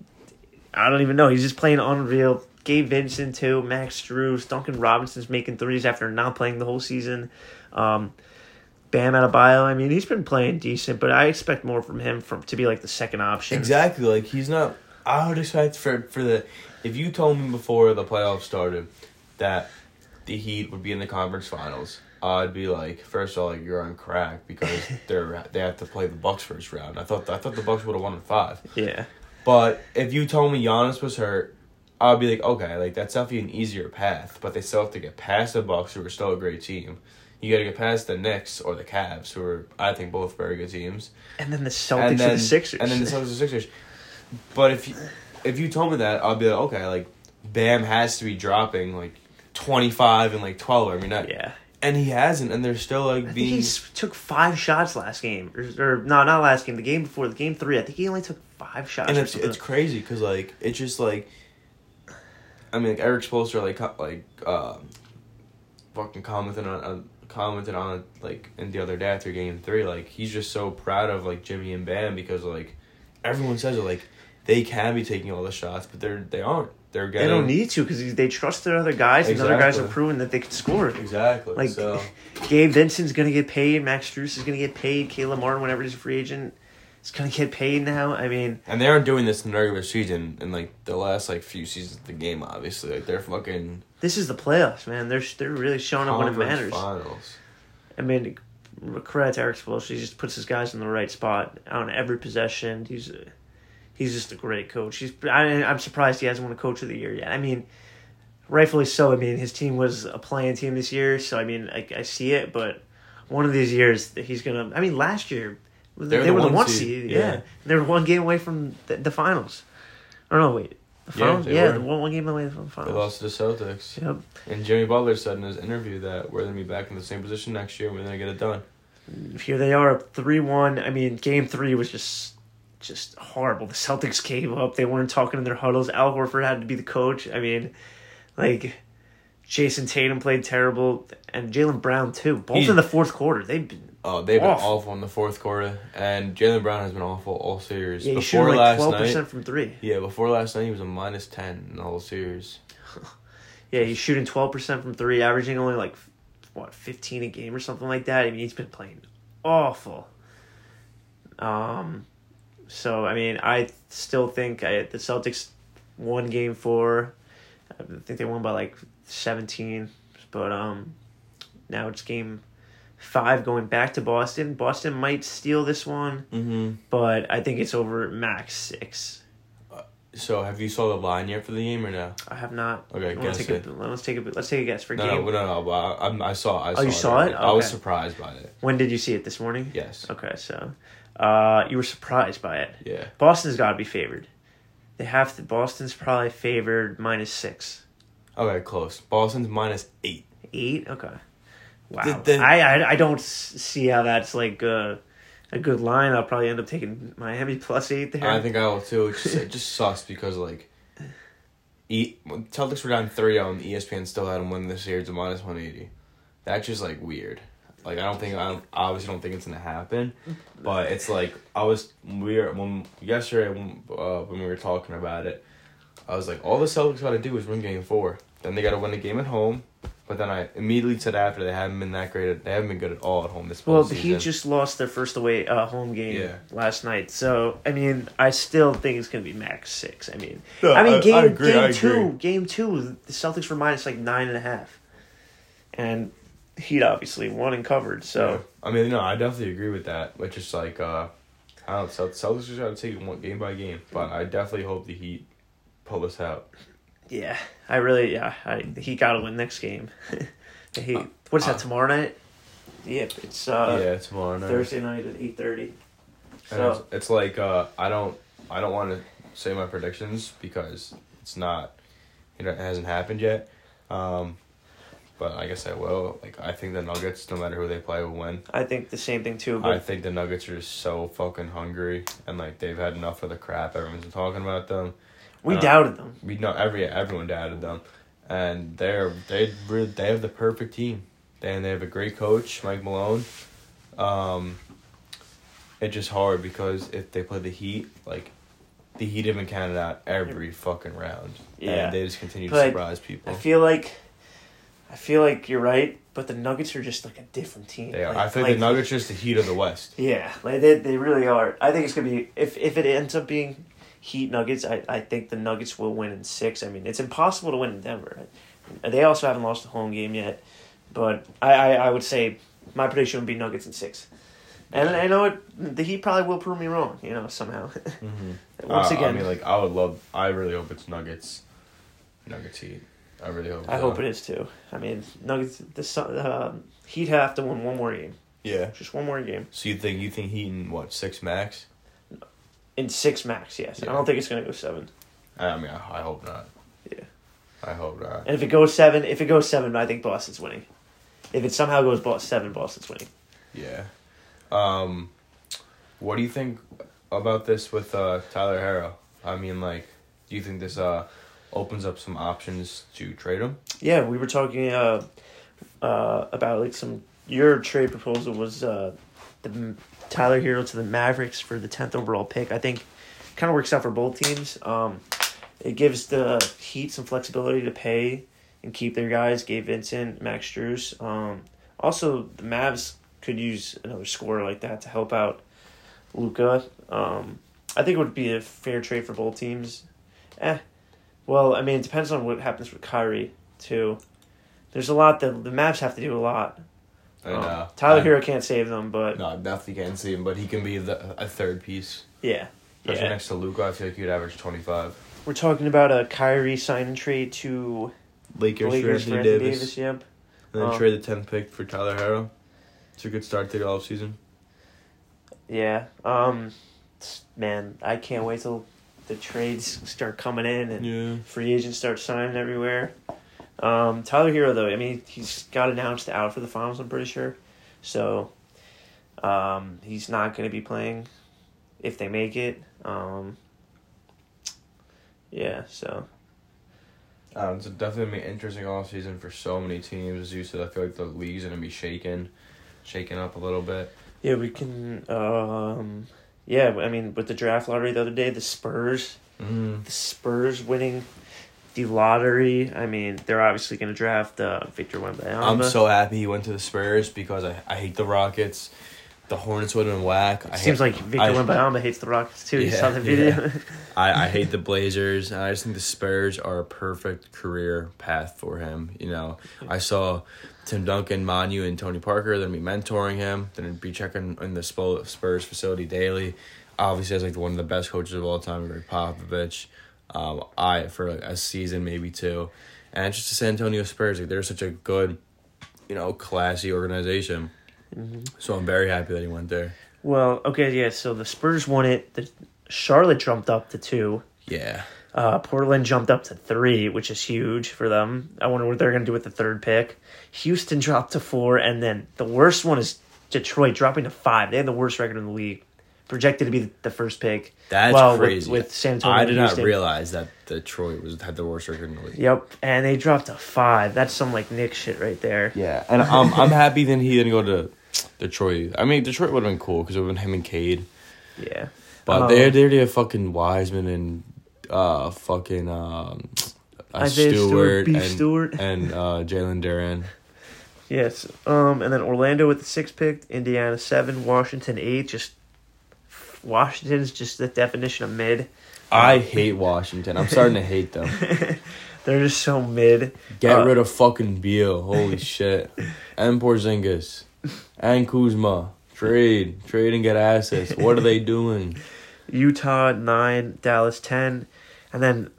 I don't even know. He's just playing unreal. Gabe Vincent too, Max Strus, Duncan Robinson's making threes after not playing the whole season. Um, Bam Adebayo. I mean, he's been playing decent, but I expect more from him from to be like the second option. Exactly. Like he's not. I would expect for for the. If you told me before the playoffs started that the Heat would be in the conference finals, I'd be like, first of all, like you're on crack because they're they have to play the Bucks first round. I thought I thought the Bucks would have won in five. Yeah, But if you told me Giannis was hurt, I'd be like, okay, like that's definitely an easier path. But they still have to get past the Bucks, who are still a great team. You got to get past the Knicks or the Cavs, who are I think both very good teams and then the Celtics and, the Sixers. and then the Celtics and Sixers. But if you, if you told me that, I'd be like, okay, like Bam has to be dropping like twenty five and like twelve. every night. yeah, and he hasn't, and they're still like I think being. he took five shots last game, or, or no, not last game. The game before, the game three. I think he only took five shots. And it's something. it's crazy because like it's just like, I mean, like Erik Spoelstra like like um, fucking commented on. on commented on it like in the other day after game three like he's just so proud of like jimmy and bam because like everyone says it like they can be taking all the shots but they're they aren't they're getting they don't need to because they trust their other guys, and other guys have Exactly. proven that they can score. exactly Like so Gabe Vincent's gonna get paid. Max Strus is gonna get paid. Caleb Martin, whenever he's a free agent, is gonna get paid now. I mean, And they aren't doing this in the regular season in like the last like few seasons of the game. Obviously, like they're fucking this is the playoffs, man. They're they're really showing up when it matters. finals. I mean, credit to Erik Spoelstra. He just puts his guys in the right spot on every possession. He's a, he's just a great coach. He's I, I'm surprised he hasn't won a coach of the year yet. I mean, rightfully so. I mean, his team was a playing team this year, so I mean, I, I see it. But one of these years, that he's gonna. I mean, last year they, They were were the the one seed, seed. yeah. Yeah. they were one game away from the, the finals. Or no, wait, the Yeah, finals. they Yeah, the one, one game away from the finals. They lost to the Celtics, Yep. and Jimmy Butler said in his interview that we're gonna be back in the same position next year. We're gonna get it done. Here they are, up three one. I mean, game three was just just horrible. The Celtics gave up. They weren't talking in their huddles. Al Horford had to be the coach. I mean, like Jayson Tatum played terrible, and Jaylen Brown too. Both in the fourth quarter. They've been Oh, they've been Awful. in the fourth quarter, and Jaylen Brown has been awful all series. yeah, he before shooting like last twelve night, percent from three. yeah, before last night he was a minus ten in the whole series. Yeah, he's shooting twelve percent from three, averaging only like what fifteen a game or something like that. I mean, he's been playing awful. Um, so I mean, I still think I, the Celtics won Game Four. I think they won by like seventeen, but um, now it's Game Five going back to Boston. Boston might steal this one, Mm-hmm. but I think it's over max six. So, have you saw the line yet for the game or no? I have not. Okay, Let's guess take it. a, let's take a let's take a guess for No, game. no, no, no. But I, I'm- I saw. I saw you saw it? already. I was surprised by it. When did you see it this morning? Yes. Okay, so uh, you were surprised by it. Yeah. Boston's got to be favored. They have to. Boston's probably favored minus six, Okay, close. Boston's minus eight. eight. Okay. Wow. The- the- I, I I don't see how that's like uh, a good line. I'll probably end up taking Miami plus eight there. I think I will too. It just, it just sucks because like, e- Celtics were down three on ESPN still had them win the series at minus one eighty. That's just like weird. Like I don't think I don't, obviously don't think it's gonna happen, but it's like I was we were when yesterday when uh, when we were talking about it, I was like all the Celtics got to do is win game four. Then they got to win the game at home. But then I immediately said after they haven't been that great. At, they haven't been good at all at home this season. well, postseason. he just lost their first away uh, home game Yeah. last night. So I mean, I still think it's gonna be max six. I mean, No, I mean, I- I game agree, game I two, agree. game two, the Celtics were minus like nine and a half, and Heat obviously won and covered. So I mean, no, I definitely agree with that. But just like, uh, I don't know, Celt- Celtics just got to take it one game by game. But I definitely hope the Heat pull this out. Yeah, I really yeah, I, Heat got to win next game. the Heat. What's that uh, tomorrow night? Yep, it's uh, yeah, tomorrow night. Thursday night at eight thirty. So it's, it's like uh, I don't, I don't want to say my predictions because it's not, you know, it hasn't happened yet. Um, but I guess I will. Like I think the Nuggets, no matter who they play, will win. I think the same thing too. I think the Nuggets are so fucking hungry and like they've had enough of the crap everyone's been talking about them. We uh, doubted them. we know every everyone doubted them, and they're they really they have the perfect team, and they have a great coach, Mike Malone. Um, it's just hard because if they play the Heat, like the Heat have been counted out every fucking round, Yeah. and they just continue to surprise people. I feel like, I feel like you're right, but the Nuggets are just like a different team. they are. Like- I think like- the Nuggets are just the Heat of the West. Yeah, like they they really are. I think it's gonna be if if it ends up being Heat Nuggets, I, I think the Nuggets will win in six. I mean, it's impossible to win in Denver. They also haven't lost a home game yet, but I, I, I would say my prediction would be Nuggets in six. And I know it, the Heat probably will prove me wrong, you know, somehow. Mm-hmm. Once Uh, again, I mean, like I would love. I really hope it's Nuggets. Nuggets Heat. I really hope. I so. hope it is too. I mean, Nuggets, the um, Heat have to win one more game, Yeah. just one more game So you think you think Heat in what six max? In six max. Yes, I don't think it's gonna go seven. I mean, I, I hope not. Yeah. I hope not. And if it goes seven, if it goes seven, I think Boston's winning. If it somehow goes seven, Boston's winning. Yeah. Um, what do you think about this with uh, Tyler Herro? I mean, like, do you think this uh opens up some options to trade him? Yeah, we were talking uh, uh, about like some. Your trade proposal was uh, the Tyler Herro to the Mavericks for the tenth overall pick. I think kind of works out for both teams. Um, it gives the Heat some flexibility to pay and keep their guys. Gabe Vincent, Max Strus. Um, also, the Mavs could use another scorer like that to help out Luka. Um, I think it would be a fair trade for both teams. Eh. Well, I mean, it depends on what happens with Kyrie too. There's a lot that the Mavs have to do a lot. And, Um, uh, Tyler I- Herro can't save them, but No, I definitely can't see him, but he can be the, a third piece. yeah, Especially yeah. next to Luka, I feel like he'd average twenty five. We're talking about a Kyrie sign and trade to Lakers, Lakers for for Anthony Anthony Davis, Davis. Yep. and then Um, trade the tenth pick for Tyler Herro. It's a good start to the off season. Yeah. Um, man, I can't wait till the trades start coming in and Yeah. free agents start signing everywhere. Um, Tyler Herro though, I mean, he's got announced out for the finals. I'm pretty sure, so um, he's not going to be playing if they make it. Um, yeah, so Um, it's definitely be an interesting off season for so many teams. As you said, I feel like the league's gonna be shaken, shaken up a little bit. yeah, we can. Um, yeah, I mean, with the draft lottery the other day, the Spurs, Mm. the Spurs winning the lottery. I mean, they're obviously going to draft uh, Victor Wembanyama. I'm so happy he went to the Spurs because I, I hate the Rockets. The Hornets would have been whack. I It seems hate, like Victor I- Wembanyama hates the Rockets too. you saw the video. I, I hate the Blazers, and I just think the Spurs are a perfect career path for him. You know, I saw Tim Duncan, Manu, and Tony Parker. They're be mentoring him. They're be checking in the Spurs facility daily. Obviously, as like one of the best coaches of all time, Gregg Popovich. Um, I for like a season, maybe two, and just the San Antonio Spurs. Like they're such a good, you know, classy organization. Mm-hmm. So I'm very happy that he went there. well, okay, yeah. So the Spurs won it. The Charlotte jumped up to two. Yeah. Uh, Portland jumped up to three, which is huge for them. I wonder what they're going to do with the third pick. Houston dropped to four, and then the worst one is Detroit dropping to five. They had the worst record in the league, projected to be the first pick. That's Well, with- crazy. with San Antonio I did not Houston. realize that Detroit was had the worst record in the league. Yep, and they dropped to five. That's some like Nick shit right there. Yeah, and I'm I'm happy then he didn't go to Detroit. I mean, Detroit would have been cool because it would have been him and Cade. Yeah, But Um, they they're have fucking Wiseman and uh fucking um uh, Isaiah Stewart, Stewart, Beef and, Stewart. and uh Jalen Duren. yes. Um, and then Orlando with the sixth pick, Indiana seven, Washington eight. Just Washington's just the definition of mid. I hate Washington. I'm starting to hate them. They're just so mid. Get Uh, rid of fucking Beal. Holy shit. And Porzingis. And Kuzma. Trade. Trade and get assets. What are they doing? Utah nine, Dallas ten, and then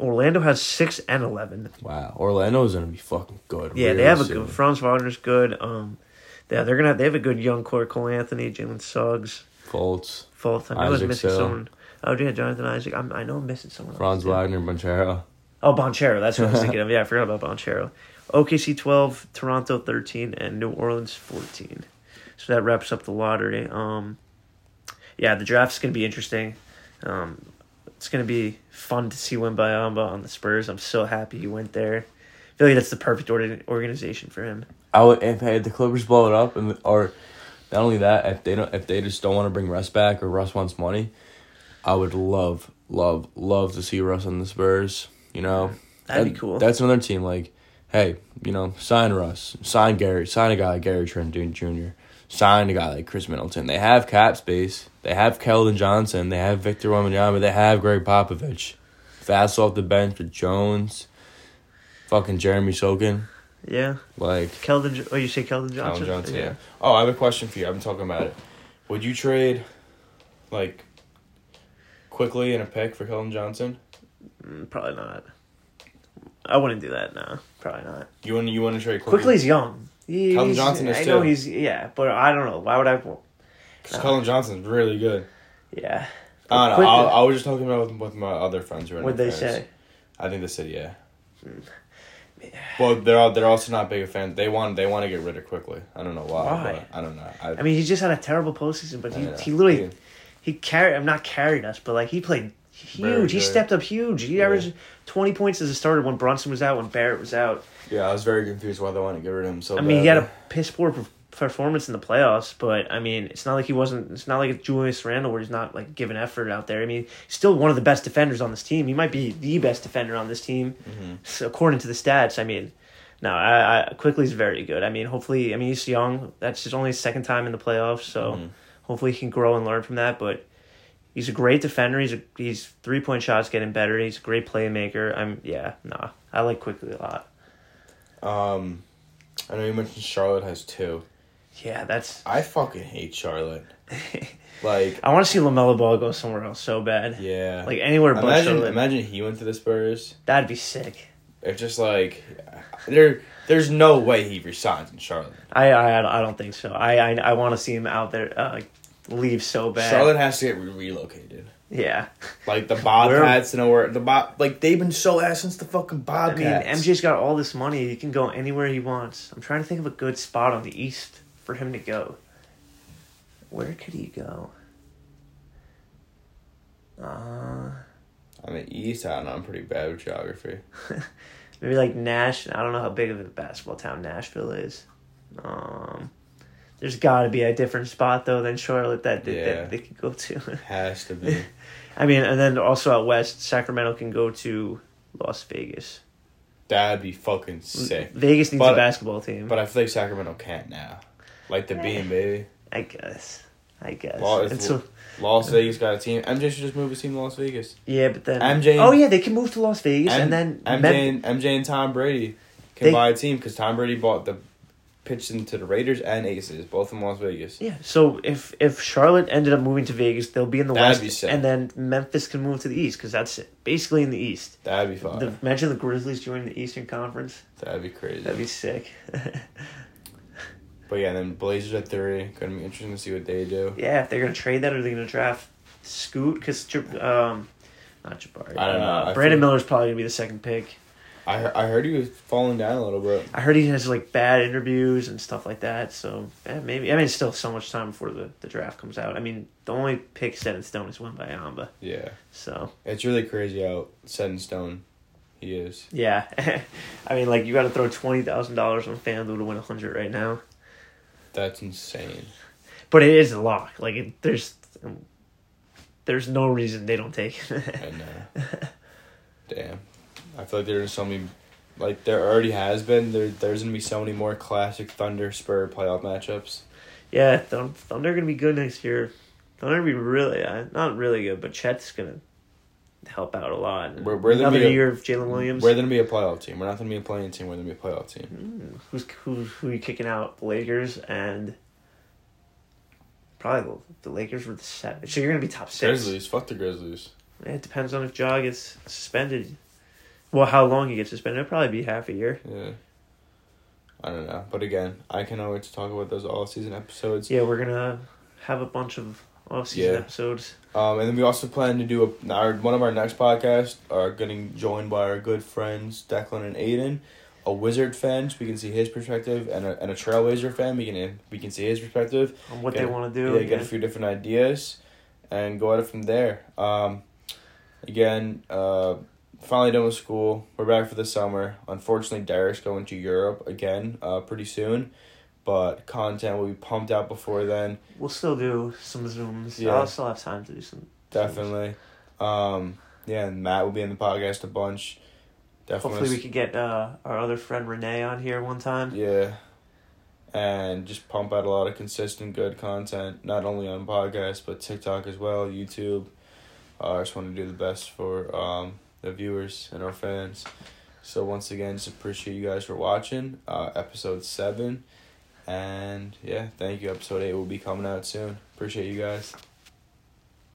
Orlando has six and eleven. Wow. Orlando's gonna be fucking good. Yeah, they really have a good. Franz Wagner's good. Um, yeah, they're gonna. Have, they have a good young core. Cole Anthony, Jalen Suggs, Colts. Fultz. I know I was missing Sill. someone. Oh yeah, Jonathan Isaac. I'm, I know I'm missing someone. Franz else. Wagner, Banchero. Oh, Banchero. That's what I was thinking of. Yeah, I forgot about Banchero. OKC 12, Toronto 13, and New Orleans 14. So that wraps up the lottery. Um, yeah, the draft's going to be interesting. Um, it's going to be fun to see Wembayamba on the Spurs. I'm so happy he went there. I feel like that's the perfect orga- organization for him. I would if hey, the Clippers blow it up and or not only that if they don't if they just don't want to bring Russ back or Russ wants money, I would love love love to see Russ on the Spurs. You know, That'd be cool. That's another team like, hey, you know, sign Russ, sign Gary, sign a guy like Gary Trent Jr., sign a guy like Khris Middleton. They have cap space. They have Keldon Johnson. They have Victor Wembanyama. They have Gregg Popovich. Fast off the bench with Jones, fucking Jeremy Sochan, Yeah. like. Keldon, oh, you say Keldon Johnson? Alan Johnson. Yeah. Oh, I have a question for you. I've been talking about it. Would you trade, like, Quickley in a pick for Keldon Johnson? Mm, probably not. I wouldn't do that, no. Probably not. You want you want to trade Quickley? Quickley's young. He- Keldon Johnson is I know too. he's, yeah, but I don't know. Why would I? Because Keldon Johnson's really good. Yeah. I don't know. I, I was just talking about with, with my other friends who are. What'd they fans. say? I think they said yeah. Hmm. Well, they're all, they're also not big fans. They want they want to get rid of Quickley. I don't know why. Why? But I don't know. I, I mean, he just had a terrible postseason, but he, he literally Yeah. he carried. I'm not carried us, but like he played huge. He stepped up huge. He Yeah. averaged 20 points as a starter when Brunson was out, when Barrett was out. yeah, I was very confused why they want to get rid of him so. I mean, he had a piss poor performance in the playoffs, but I mean, it's not like he wasn't. It's not like Julius Randle where he's not like giving effort out there. I mean, he's still one of the best defenders on this team. He might be the best defender on this team, Mm-hmm. so according to the stats. I mean, no, I, I Quickley is very good. I mean, hopefully, I mean he's young. That's his only second time in the playoffs, so Mhm. hopefully he can grow and learn from that. But he's a great defender. He's a, he's three point shots getting better. He's a great playmaker. I'm yeah, nah, I like Quickley a lot. Um, I know you mentioned Charlotte has two. Yeah, that's. I fucking hate Charlotte. Like, I want to see Lamelo Ball go somewhere else so bad. yeah. Like anywhere but imagine, Charlotte. imagine he went to the Spurs. That'd be sick. It's just like there. There's no way he resigns in Charlotte. I I, I don't think so. I I, I want to see him out there uh, leave so bad. Charlotte has to get re- relocated. Yeah. Like the Bobcats know where the Bob. Like they've been so ass since the fucking I mean, Bobcats. MJ's got all this money. He can go anywhere he wants. I'm trying to think of a good spot on the East for him to go. Where could he go? Uh, I mean, East. I don't. I'm pretty bad with geography. maybe like Nash. I don't know how big of a basketball town Nashville is. Um, there's got to be a different spot though than Charlotte that they, Yeah. that they could go to. Has to be. I mean, and then also out west, Sacramento can go to Las Vegas. That'd be fucking sick. Vegas needs But- a basketball team. But I feel like Sacramento can't now. Like the beam, baby. I guess. I guess. If- And so, Las Vegas got a team. MJ should just move his team to Las Vegas. yeah, but then MJ Oh yeah, they can move to Las Vegas M- and then MJ Mem- and, MJ and Tom Brady can They- buy a team because Tom Brady bought the pitched into the Raiders and Aces, both in Las Vegas. Yeah, so if if Charlotte ended up moving to Vegas, they'll be in the That'd west, be sick. and then Memphis can move to the east because that's basically in the east. That'd be fun. Imagine the Grizzlies joining the Eastern Conference. That'd be crazy. That'd be sick. But yeah, then Blazers at three. Gonna be interesting to see what they do. yeah, if they're gonna trade that, or they're gonna draft Scoot because um, not Jabari. I don't know. Uh, I Brandon feel- Miller's probably gonna be the second pick. I I heard he was falling down a little bit. I heard he has like bad interviews and stuff like that. So eh, maybe I mean, it's still so much time before the, the draft comes out. I mean, the only pick set in stone is one by Amba. Yeah, So it's really crazy how set in stone he is. yeah, I mean, like you got to throw twenty thousand dollars on FanDuel to win a hundred right now. That's insane. But it is a lock. Like it, there's there's no reason they don't take it. I know. Damn. I feel like there's so many, like there already has been. There, there's gonna be so many more classic Thunder Spur playoff matchups. yeah, Thunder gonna be good next year. Thunder gonna be really uh, not really good, but Chet's gonna help out a lot. We're- we're Another be a- year of Jalen Williams. We're gonna be a playoff team. We're not gonna be a playing team. We're gonna be a playoff team. Mm, who's who? Who are you kicking out? The Lakers and probably the, the Lakers were the seven. So you're gonna be top six. Grizzlies. Fuck the Grizzlies. It depends on if Ja gets suspended. Well, how long he gets suspended? It'll probably be half a year. Yeah. I don't know, but again, I cannot wait to talk about those all season episodes. Yeah, we're gonna have a bunch of off season Yeah. episodes. Um, and then we also plan to do a our one of our next podcasts are getting joined by our good friends Declan and Aiden, a Wizard fan, so we can see his perspective, and a and a Trailblazer fan, we can we can see his perspective. On what Get they want to do. Yeah, get a few different ideas, and go at it from there. Um, again, uh, finally done with school. We're back for the summer. Unfortunately, Derek's going to Europe again, uh, pretty soon. But content will be pumped out before then. We'll still do some zooms. Yeah. I'll still have time to do some. Definitely. Um, yeah, and Matt will be in the podcast a bunch. Definitely. Hopefully, we could get uh, our other friend Renee on here one time. Yeah. And just pump out a lot of consistent good content, not only on podcast but TikTok as well, YouTube. Uh, I just want to do the best for um, the viewers and our fans. So, once again, just appreciate you guys for watching uh, episode 7. And yeah, thank you. Episode 8 will be coming out soon. Appreciate you guys.